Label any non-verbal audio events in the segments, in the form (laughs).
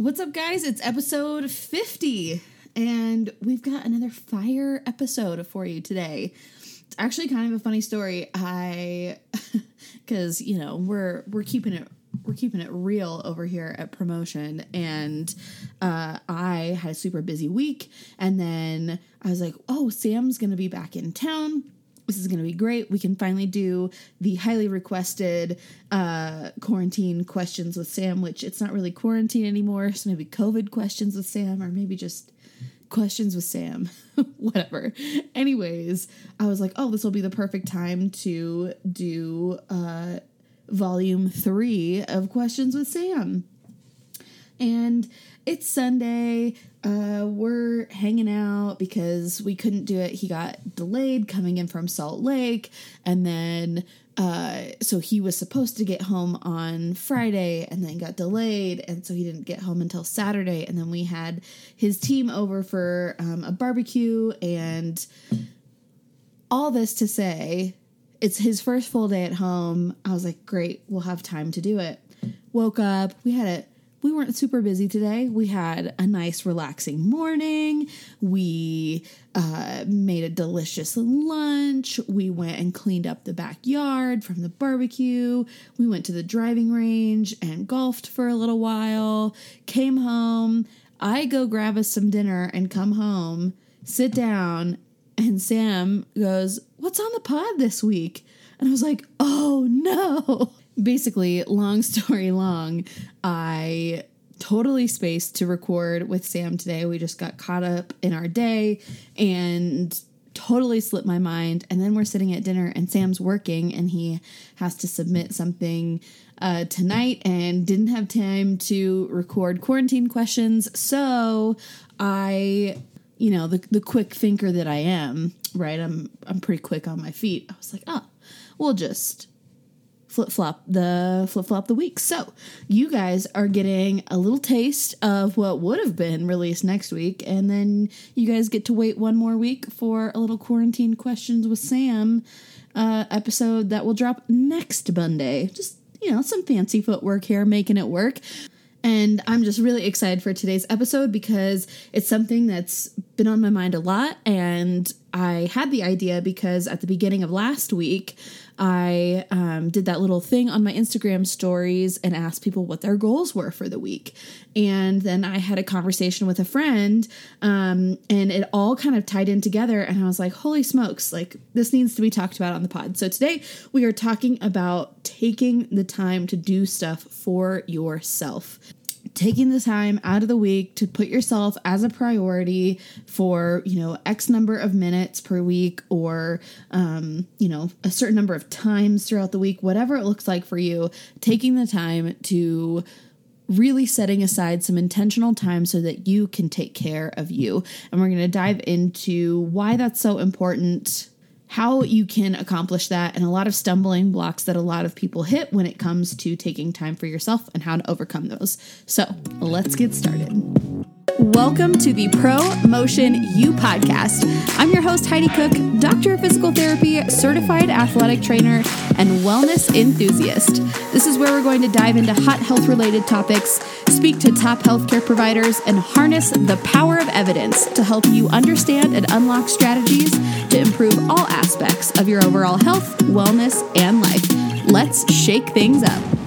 What's up, guys? It's episode 50, and we've got another fire episode for you today. It's actually kind of a funny story. I, (laughs) because you know we're we're keeping it we're keeping it real over here at Pro Motion, and uh, I had a super busy week, and then I was like, oh, Sam's gonna be back in town this is going to be great. We can finally do the highly requested uh, quarantine questions with Sam, which it's not really quarantine anymore. So maybe COVID questions with Sam, or maybe just questions with Sam, (laughs) whatever. Anyways, I was like, oh, this will be the perfect time to do uh, volume three of questions with Sam. And it's Sunday. Uh, we're hanging out because we couldn't do it. He got delayed coming in from Salt Lake. And then, uh, so he was supposed to get home on Friday and then got delayed. And so he didn't get home until Saturday. And then we had his team over for um, a barbecue. And all this to say, it's his first full day at home. I was like, great, we'll have time to do it. Woke up, we had it we weren't super busy today. We had a nice, relaxing morning. We uh, made a delicious lunch. We went and cleaned up the backyard from the barbecue. We went to the driving range and golfed for a little while. Came home. I go grab us some dinner and come home, sit down, and Sam goes, What's on the pod this week? And I was like, Oh no (laughs) basically, long (laughs) story long, I totally spaced to record with Sam today. We just got caught up in our day and totally slipped my mind. And then we're sitting at dinner, and Sam's working, and he has to submit something uh, tonight and didn't have time to record quarantine questions. So I, you know, the, the quick thinker that I am, right? I'm I'm pretty quick on my feet. I was like, oh, we'll just flip flop the flip flop the week. So you guys are getting a little taste of what would have been released next week, and then you guys get to wait one more week for a little quarantine questions with Sam uh, episode that will drop next Monday. Just you know, some fancy footwork here, making it work. And I'm just really excited for today's episode because it's something that's been on my mind a lot. And I had the idea because at the beginning of last week, I um, did that little thing on my Instagram stories and asked people what their goals were for the week. And then I had a conversation with a friend, um, and it all kind of tied in together. And I was like, holy smokes, like this needs to be talked about on the pod. So today we are talking about taking the time to do stuff for yourself taking the time out of the week to put yourself as a priority for you know x number of minutes per week or um, you know a certain number of times throughout the week whatever it looks like for you taking the time to really setting aside some intentional time so that you can take care of you. And we're going to dive into why that's so important how you can accomplish that and a lot of stumbling blocks that a lot of people hit when it comes to taking time for yourself and how to overcome those. So let's get started. Welcome to the Pro Motion You podcast. I'm your host, Heidi Cook, doctor of physical therapy, certified athletic trainer, and wellness enthusiast. This is where we're going to dive into hot health related topics, speak to top healthcare providers, and harness the power of evidence to help you understand and unlock strategies to improve all aspects of your overall health, wellness, and life. Let's shake things up.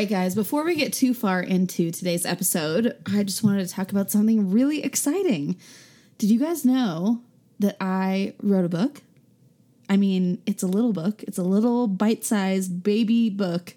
Right, guys, before we get too far into today's episode, I just wanted to talk about something really exciting. Did you guys know that I wrote a book? I mean, it's a little book, it's a little bite sized baby book,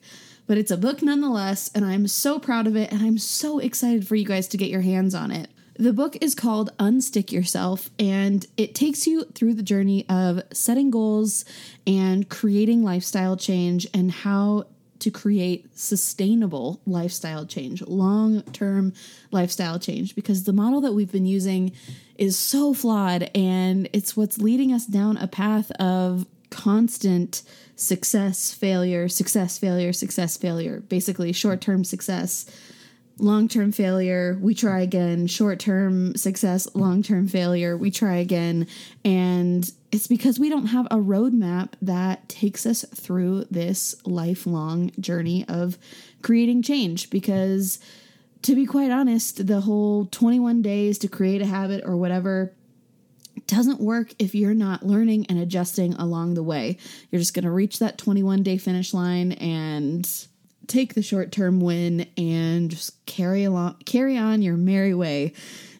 but it's a book nonetheless, and I'm so proud of it, and I'm so excited for you guys to get your hands on it. The book is called Unstick Yourself, and it takes you through the journey of setting goals and creating lifestyle change and how to create sustainable lifestyle change, long term lifestyle change, because the model that we've been using is so flawed and it's what's leading us down a path of constant success, failure, success, failure, success, failure, basically short term success long term failure, we try again. Short term success, long term failure, we try again. And it's because we don't have a roadmap that takes us through this lifelong journey of creating change. Because to be quite honest, the whole 21 days to create a habit or whatever doesn't work if you're not learning and adjusting along the way. You're just going to reach that 21 day finish line and take the short term win and just carry along carry on your merry way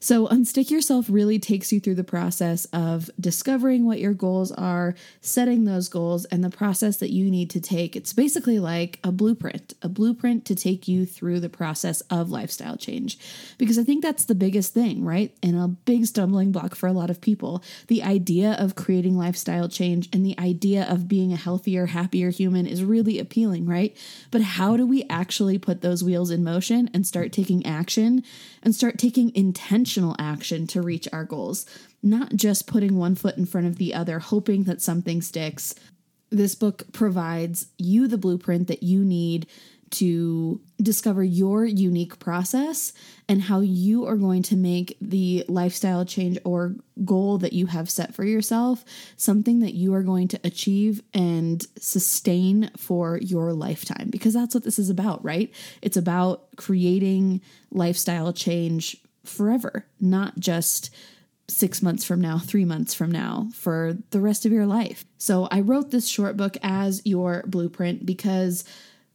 so, Unstick Yourself really takes you through the process of discovering what your goals are, setting those goals, and the process that you need to take. It's basically like a blueprint, a blueprint to take you through the process of lifestyle change. Because I think that's the biggest thing, right? And a big stumbling block for a lot of people. The idea of creating lifestyle change and the idea of being a healthier, happier human is really appealing, right? But how do we actually put those wheels in motion and start taking action and start taking intentional action to reach our goals, not just putting one foot in front of the other, hoping that something sticks. This book provides you the blueprint that you need to discover your unique process and how you are going to make the lifestyle change or goal that you have set for yourself something that you are going to achieve and sustain for your lifetime because that's what this is about, right? It's about creating lifestyle change forever, not just six months from now, three months from now, for the rest of your life. So I wrote this short book as your blueprint because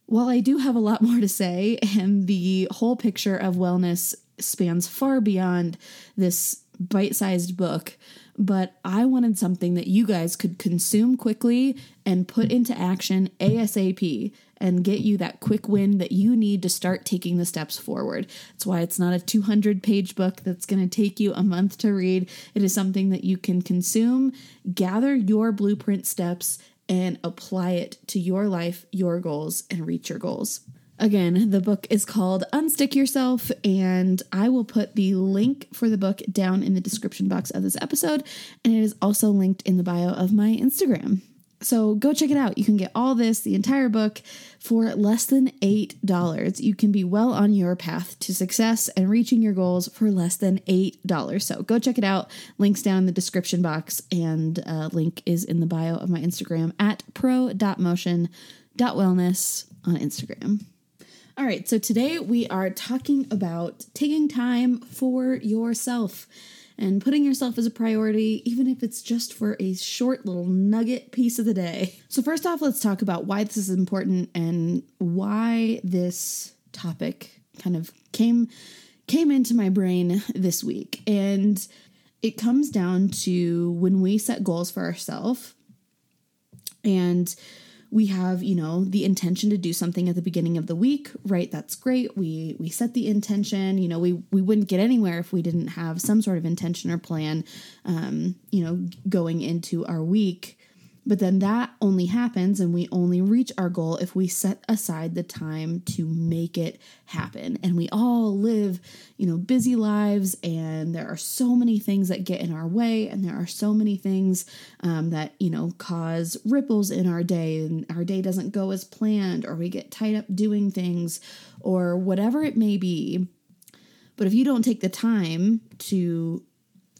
while I do have a lot (laughs) more to say, and the whole picture of wellness spans far beyond this bite sized book, but I wanted something that you guys could consume quickly and put into action ASAP and get you that quick win that you need to start taking the steps forward. That's why it's not a 200 page book that's going to take you a month to read. It is something that you can consume, gather your blueprint steps, and apply it to your life, your goals, and reach your goals. Again, the book is called Unstick Yourself, and I will put the link for the book down in the description box of this episode, and it is also linked in the bio of my Instagram. So go check it out. You can get all this, the entire book, for less than $8. You can be well on your path to success and reaching your goals for less than $8. So go check it out. Links down in the description box, and uh, link is in the bio of my Instagram at pro.motion.wellness on Instagram. All right, so today we are talking about taking time for yourself and putting yourself as a priority, even if it's just for a short little nugget piece of the day. So, first off, let's talk about why this is important and why this topic kind of came came into my brain this week. And it comes down to when we set goals for ourselves and we have you know the intention to do something at the beginning of the week right? That's great. We we set the intention you know we we wouldn't get anywhere if we didn't have some sort of intention or plan um you know going into our week but then that only happens and we only reach our goal if we set aside the time to make it happen. And we all live, you know, busy lives, and there are so many things that get in our way, and there are so many things um, that, you know, cause ripples in our day, and our day doesn't go as planned, or we get tied up doing things, or whatever it may be. But if you don't take the time to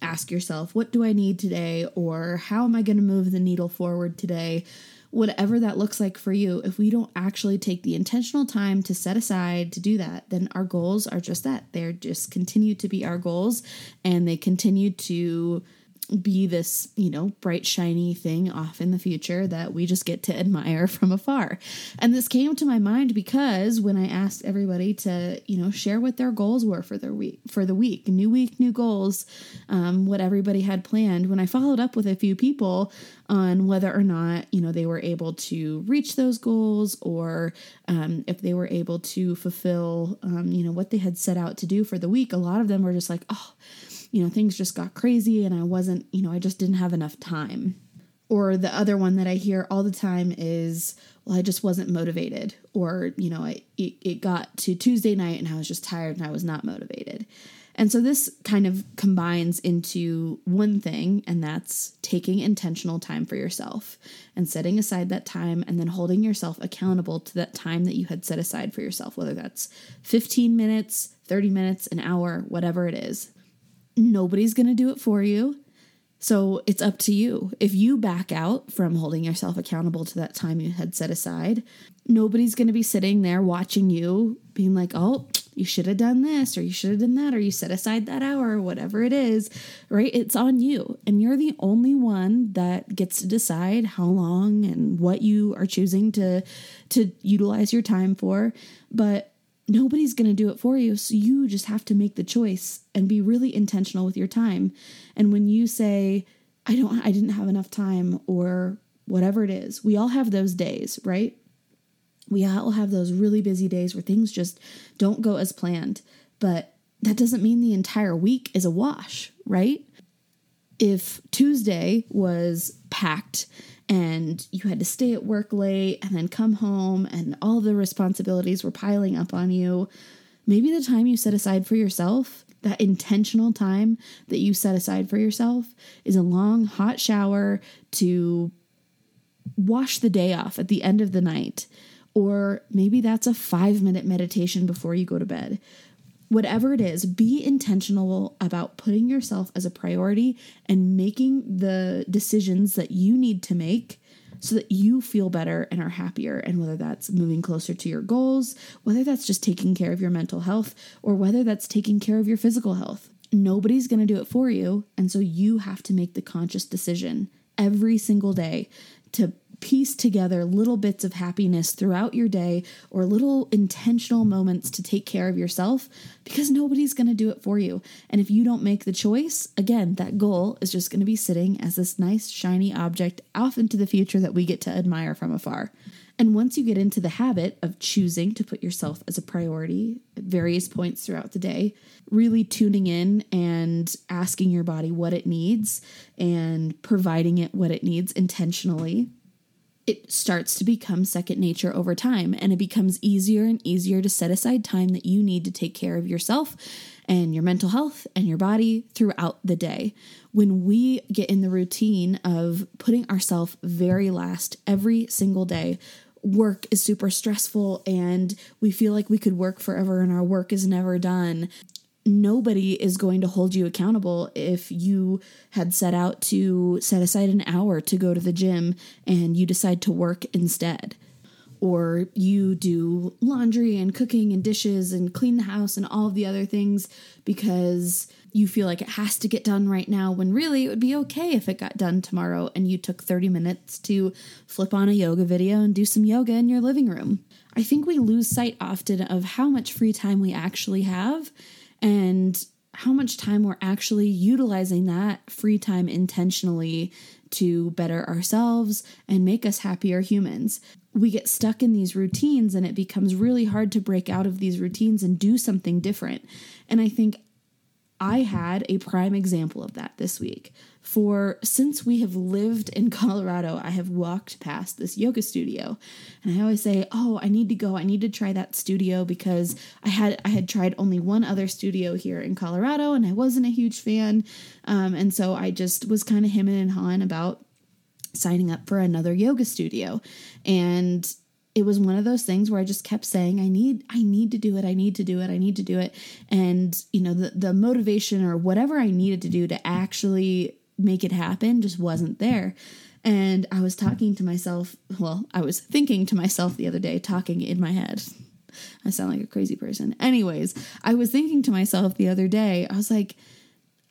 ask yourself, what do I need today? Or how am I going to move the needle forward today? Whatever that looks like for you, if we don't actually take the intentional time to set aside to do that, then our goals are just that. They're just continue to be our goals and they continue to be this, you know, bright, shiny thing off in the future that we just get to admire (laughs) from afar. And this came to my mind because when I asked everybody to, you know, share what their goals were for their week, for the week, new week, new goals, um, what everybody had planned, when I followed up with a few people on whether or not, you know, they were able to reach those goals or um, if they were able to fulfill, um, you know, what they had set out to do for the week, a lot of them were just like, oh, you know, things just got crazy and I wasn't, you know, I just didn't have enough time. Or the other one that I hear all the time is, well, I just wasn't motivated. Or, you know, I, it, it got to Tuesday night and I was just tired and I was not motivated. And so this kind of combines into one thing, and that's taking intentional time for yourself and setting aside that time and then holding yourself accountable to that time that you had set aside for yourself, whether that's 15 minutes, 30 minutes, an hour, whatever it is. Nobody's going to do it for you. So it's up to you. If you back out from holding yourself accountable to that time you had set aside, nobody's going to be sitting there watching you being like, oh, you should have done this or you should have done that or you set aside that hour or whatever it is, right? It's on you. And you're the only one that gets to decide how long and what you are choosing to to utilize your time for. But nobody's going to do it for you. So you just have to make the choice and be really intentional with your time. And when you say, I don't I didn't have enough time or whatever it is, we all have those days, right? We all have those really busy days where things just don't go as planned. But that doesn't mean the entire week is a wash, right? If Tuesday was packed and you had to stay at work late and then come home and all the responsibilities were piling up on you, maybe the time you set aside for yourself, that intentional time that you set aside for yourself, is a long hot shower to wash the day off at the end of the night. Or maybe that's a five minute meditation before you go to bed. Whatever it is, be intentional about putting yourself as a priority and making the decisions that you need to make so that you feel better and are happier. And whether that's moving closer to your goals, whether that's just taking care of your mental health, or whether that's taking care of your physical health, nobody's going to do it for you. And so you have to make the conscious decision every single day to piece together little bits of happiness throughout your day or little intentional moments to take care of yourself because nobody's going to do it for you. And if you don't make the choice, again, that goal is just going to be sitting as this nice, shiny object off into the future that we get to admire from afar. And once you get into the habit of choosing to put yourself as a priority at various points throughout the day, really tuning in and asking your body what it needs and providing it what it needs intentionally, it starts to become second nature over time and it becomes easier and easier to set aside time that you need to take care of yourself and your mental health and your body throughout the day. When we get in the routine of putting ourselves very last every single day, work is super stressful and we feel like we could work forever and our work is never done nobody is going to hold you accountable if you had set out to set aside an hour to go to the gym and you decide to work instead. Or you do laundry and cooking and dishes and clean the house and all of the other things because you feel like it has to get done right now when really it would be okay if it got done tomorrow and you took 30 minutes to flip on a yoga video and do some yoga in your living room. I think we lose sight often of how much free time we actually have and how much time we're actually utilizing that free time intentionally to better ourselves and make us happier humans. We get stuck in these routines and it becomes really hard to break out of these routines and do something different. And I think I had a prime example of that this week. For since we have lived in (laughs) Colorado, I have walked past this yoga studio. And I always say, "Oh, I need to go. I need to try that studio because I had I had tried only one other studio here in Colorado and I wasn't a huge fan. Um, and so I just was kind of hemming and hawing about signing up for another yoga studio. And it was one of those things where I just kept saying, I need, I need to do it. I need to do it. I need to do it. And, you know, the, the motivation or whatever I needed to do to actually make it happen just wasn't there. And I was talking to myself, well, I was thinking to myself the other day, talking in my head. I sound like a crazy person. Anyways, I was thinking to myself the other day, I was like,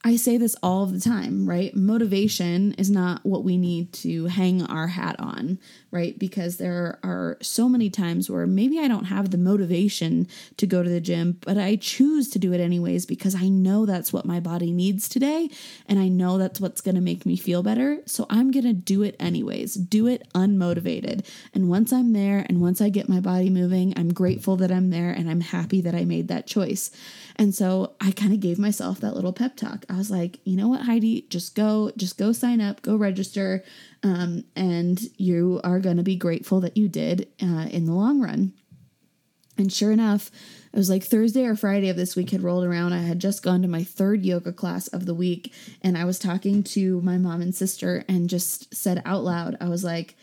I say this all the time, right? Motivation is not what we need to hang our hat on, right? Because there are so many times where maybe I don't have the motivation to go to the gym, but I choose to do it anyways because I know that's what my body needs today and I know that's what's going to make me feel better. So I'm going to do it anyways, do it unmotivated. And once I'm there and once I get my body moving, I'm grateful that I'm there and I'm happy that I made that choice. And so I kind of gave myself that little pep talk. I was like, you know what, Heidi, just go, just go sign up, go register, um, and you are going to be grateful that you did uh, in the long run. And sure enough, it was like Thursday or Friday of this week had rolled around. I had just gone to my third yoga class of the week, and I was talking to my mom and sister and just said out loud, I was like,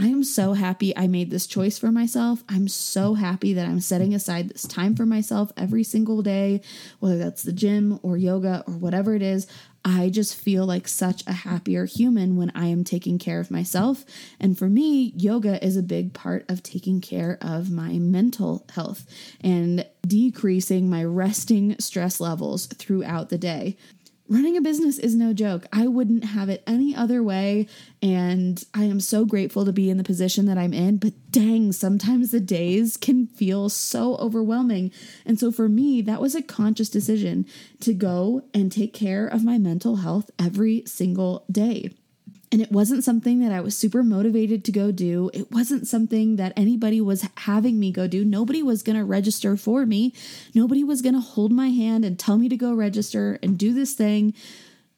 I am so happy I made this choice for myself. I'm so happy that I'm setting aside this time for myself every single day, whether that's the gym or yoga or whatever it is. I just feel like such a happier human when I am taking care of myself. And for me, yoga is a big part of taking care of my mental health and decreasing my resting stress levels throughout the day running a business is no joke. I wouldn't have it any other way. And I am so grateful to be in the position that I'm in. But dang, sometimes the days can feel so overwhelming. And so for me, that was a conscious decision to go and take care of my mental health every single day. And it wasn't something that I was super motivated to go do. It wasn't something that anybody was having me go do. Nobody was going to register for me. Nobody was going to hold my hand and tell me to go register and do this thing.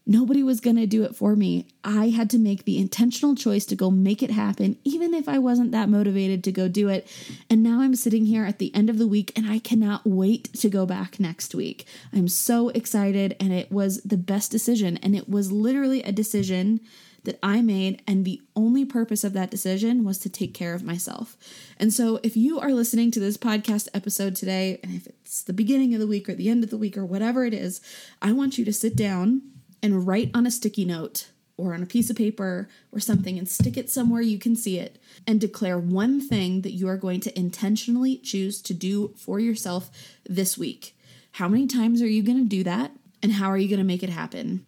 Nobody was going to do it for me. I had to make the intentional choice to go make it happen, even if I wasn't that motivated to go do it. And now I'm sitting here at the end of the week and I cannot wait to go back next week. I'm so excited, and it was the best decision. And it was literally a decision that I made, and the only purpose of that decision was to take care of myself. And so, if you are listening to this podcast episode today, and if it's the beginning of the week or the end of the week or whatever it is, I want you to sit down and write on a sticky note or on a piece of paper or something and stick it somewhere you can see it and declare one thing that you are going to intentionally choose to do for yourself this week. How many times are you going to do that? And how are you going to make it happen?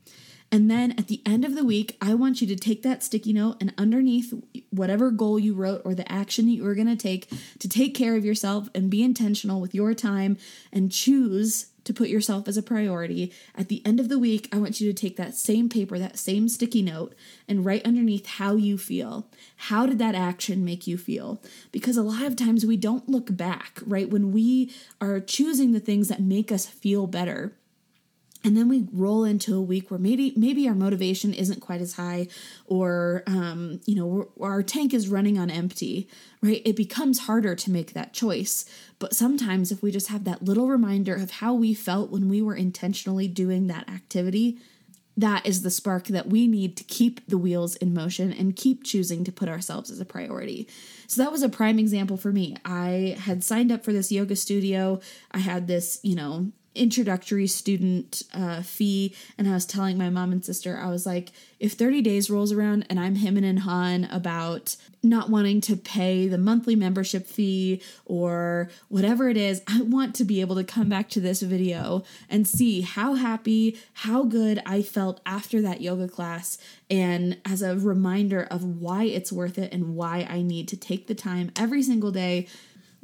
And then at the end of the week, I want you to take that sticky note and underneath whatever goal you wrote or the action that you were going to take to take care of yourself and be intentional with your time and choose to put yourself as a priority. At the end of the week, I want you to take that same paper, that same sticky note, and write underneath how you feel. How did that action make you feel? Because a lot of times we don't look back, right? When we are choosing the things that make us feel better and then we roll into a week where maybe maybe our motivation isn't quite as high or um, you know our tank is running on empty right it becomes harder to make that choice but sometimes if we just have that little reminder of how we felt when we were intentionally doing that activity that is the spark that we need to keep the wheels in motion and keep choosing to put ourselves as a priority. So that was a prime example for me. I had signed up for this yoga studio. I had this, you know, introductory student uh, fee and I was telling my mom and sister, I was like, if 30 days rolls around and I'm him and Han about not wanting to pay the monthly membership fee or whatever it is, I want to be able to come back to this video and see how happy, how good I felt after that yoga class. And as a reminder of why it's worth it and why I need to take the time every single day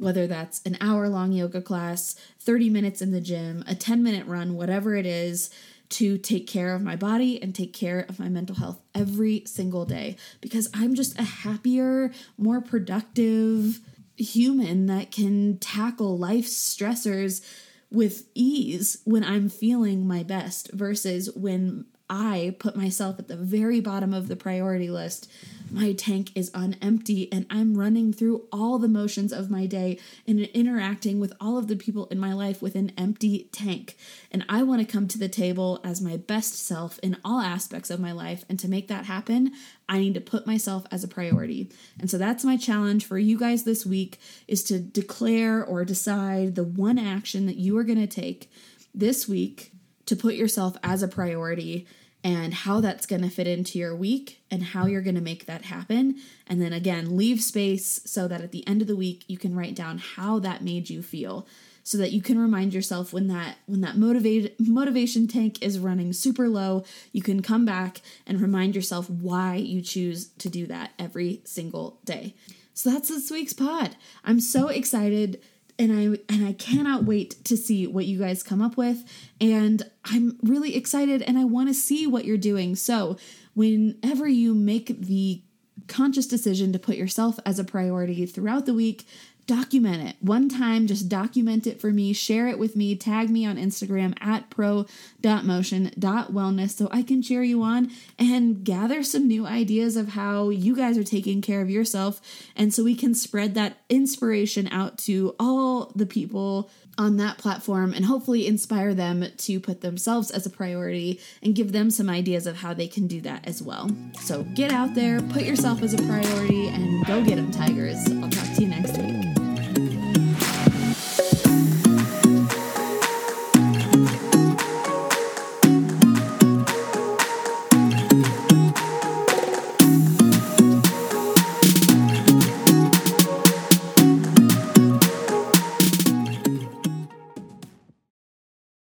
whether that's an hour long yoga class, 30 minutes in the gym, a 10 minute run, whatever it is, to take care of my body and take care of my mental health every single day. Because I'm just a happier, more productive human that can tackle life's stressors with ease when I'm feeling my best versus when I put myself at the very bottom of the priority list my tank is on empty and I'm running through all the motions of my day and interacting with all of the people in my life with an empty tank. And I want to come to the table as my best self in all aspects of my life. And to make that happen, I need to put myself as a priority. And so that's my challenge for you guys this week is to declare or decide the one action that you are going to take this week to put yourself as a priority and how that's going to fit into your week and how you're going to make that happen. And then again, leave space so that at the end of the week you can write down how that made you feel so that you can remind yourself when that when that motivate, motivation tank is running super low, you can come back and remind yourself why you choose to do that every single day. So that's this week's pod. I'm so excited and I and I cannot wait to see what you guys come up with and I'm really excited and I want to see what you're doing. So, whenever you make the conscious decision to put yourself as a priority throughout the week, document it one time just document it for me share it with me tag me on instagram at pro.motion.wellness so i can cheer you on and gather some new ideas of how you guys are taking care of yourself and so we can spread that inspiration out to all the people on that platform and hopefully inspire them to put themselves as a priority and give them some ideas of how they can do that as well. So get out there, put yourself as a priority, and go get them, Tigers. I'll talk to you next week.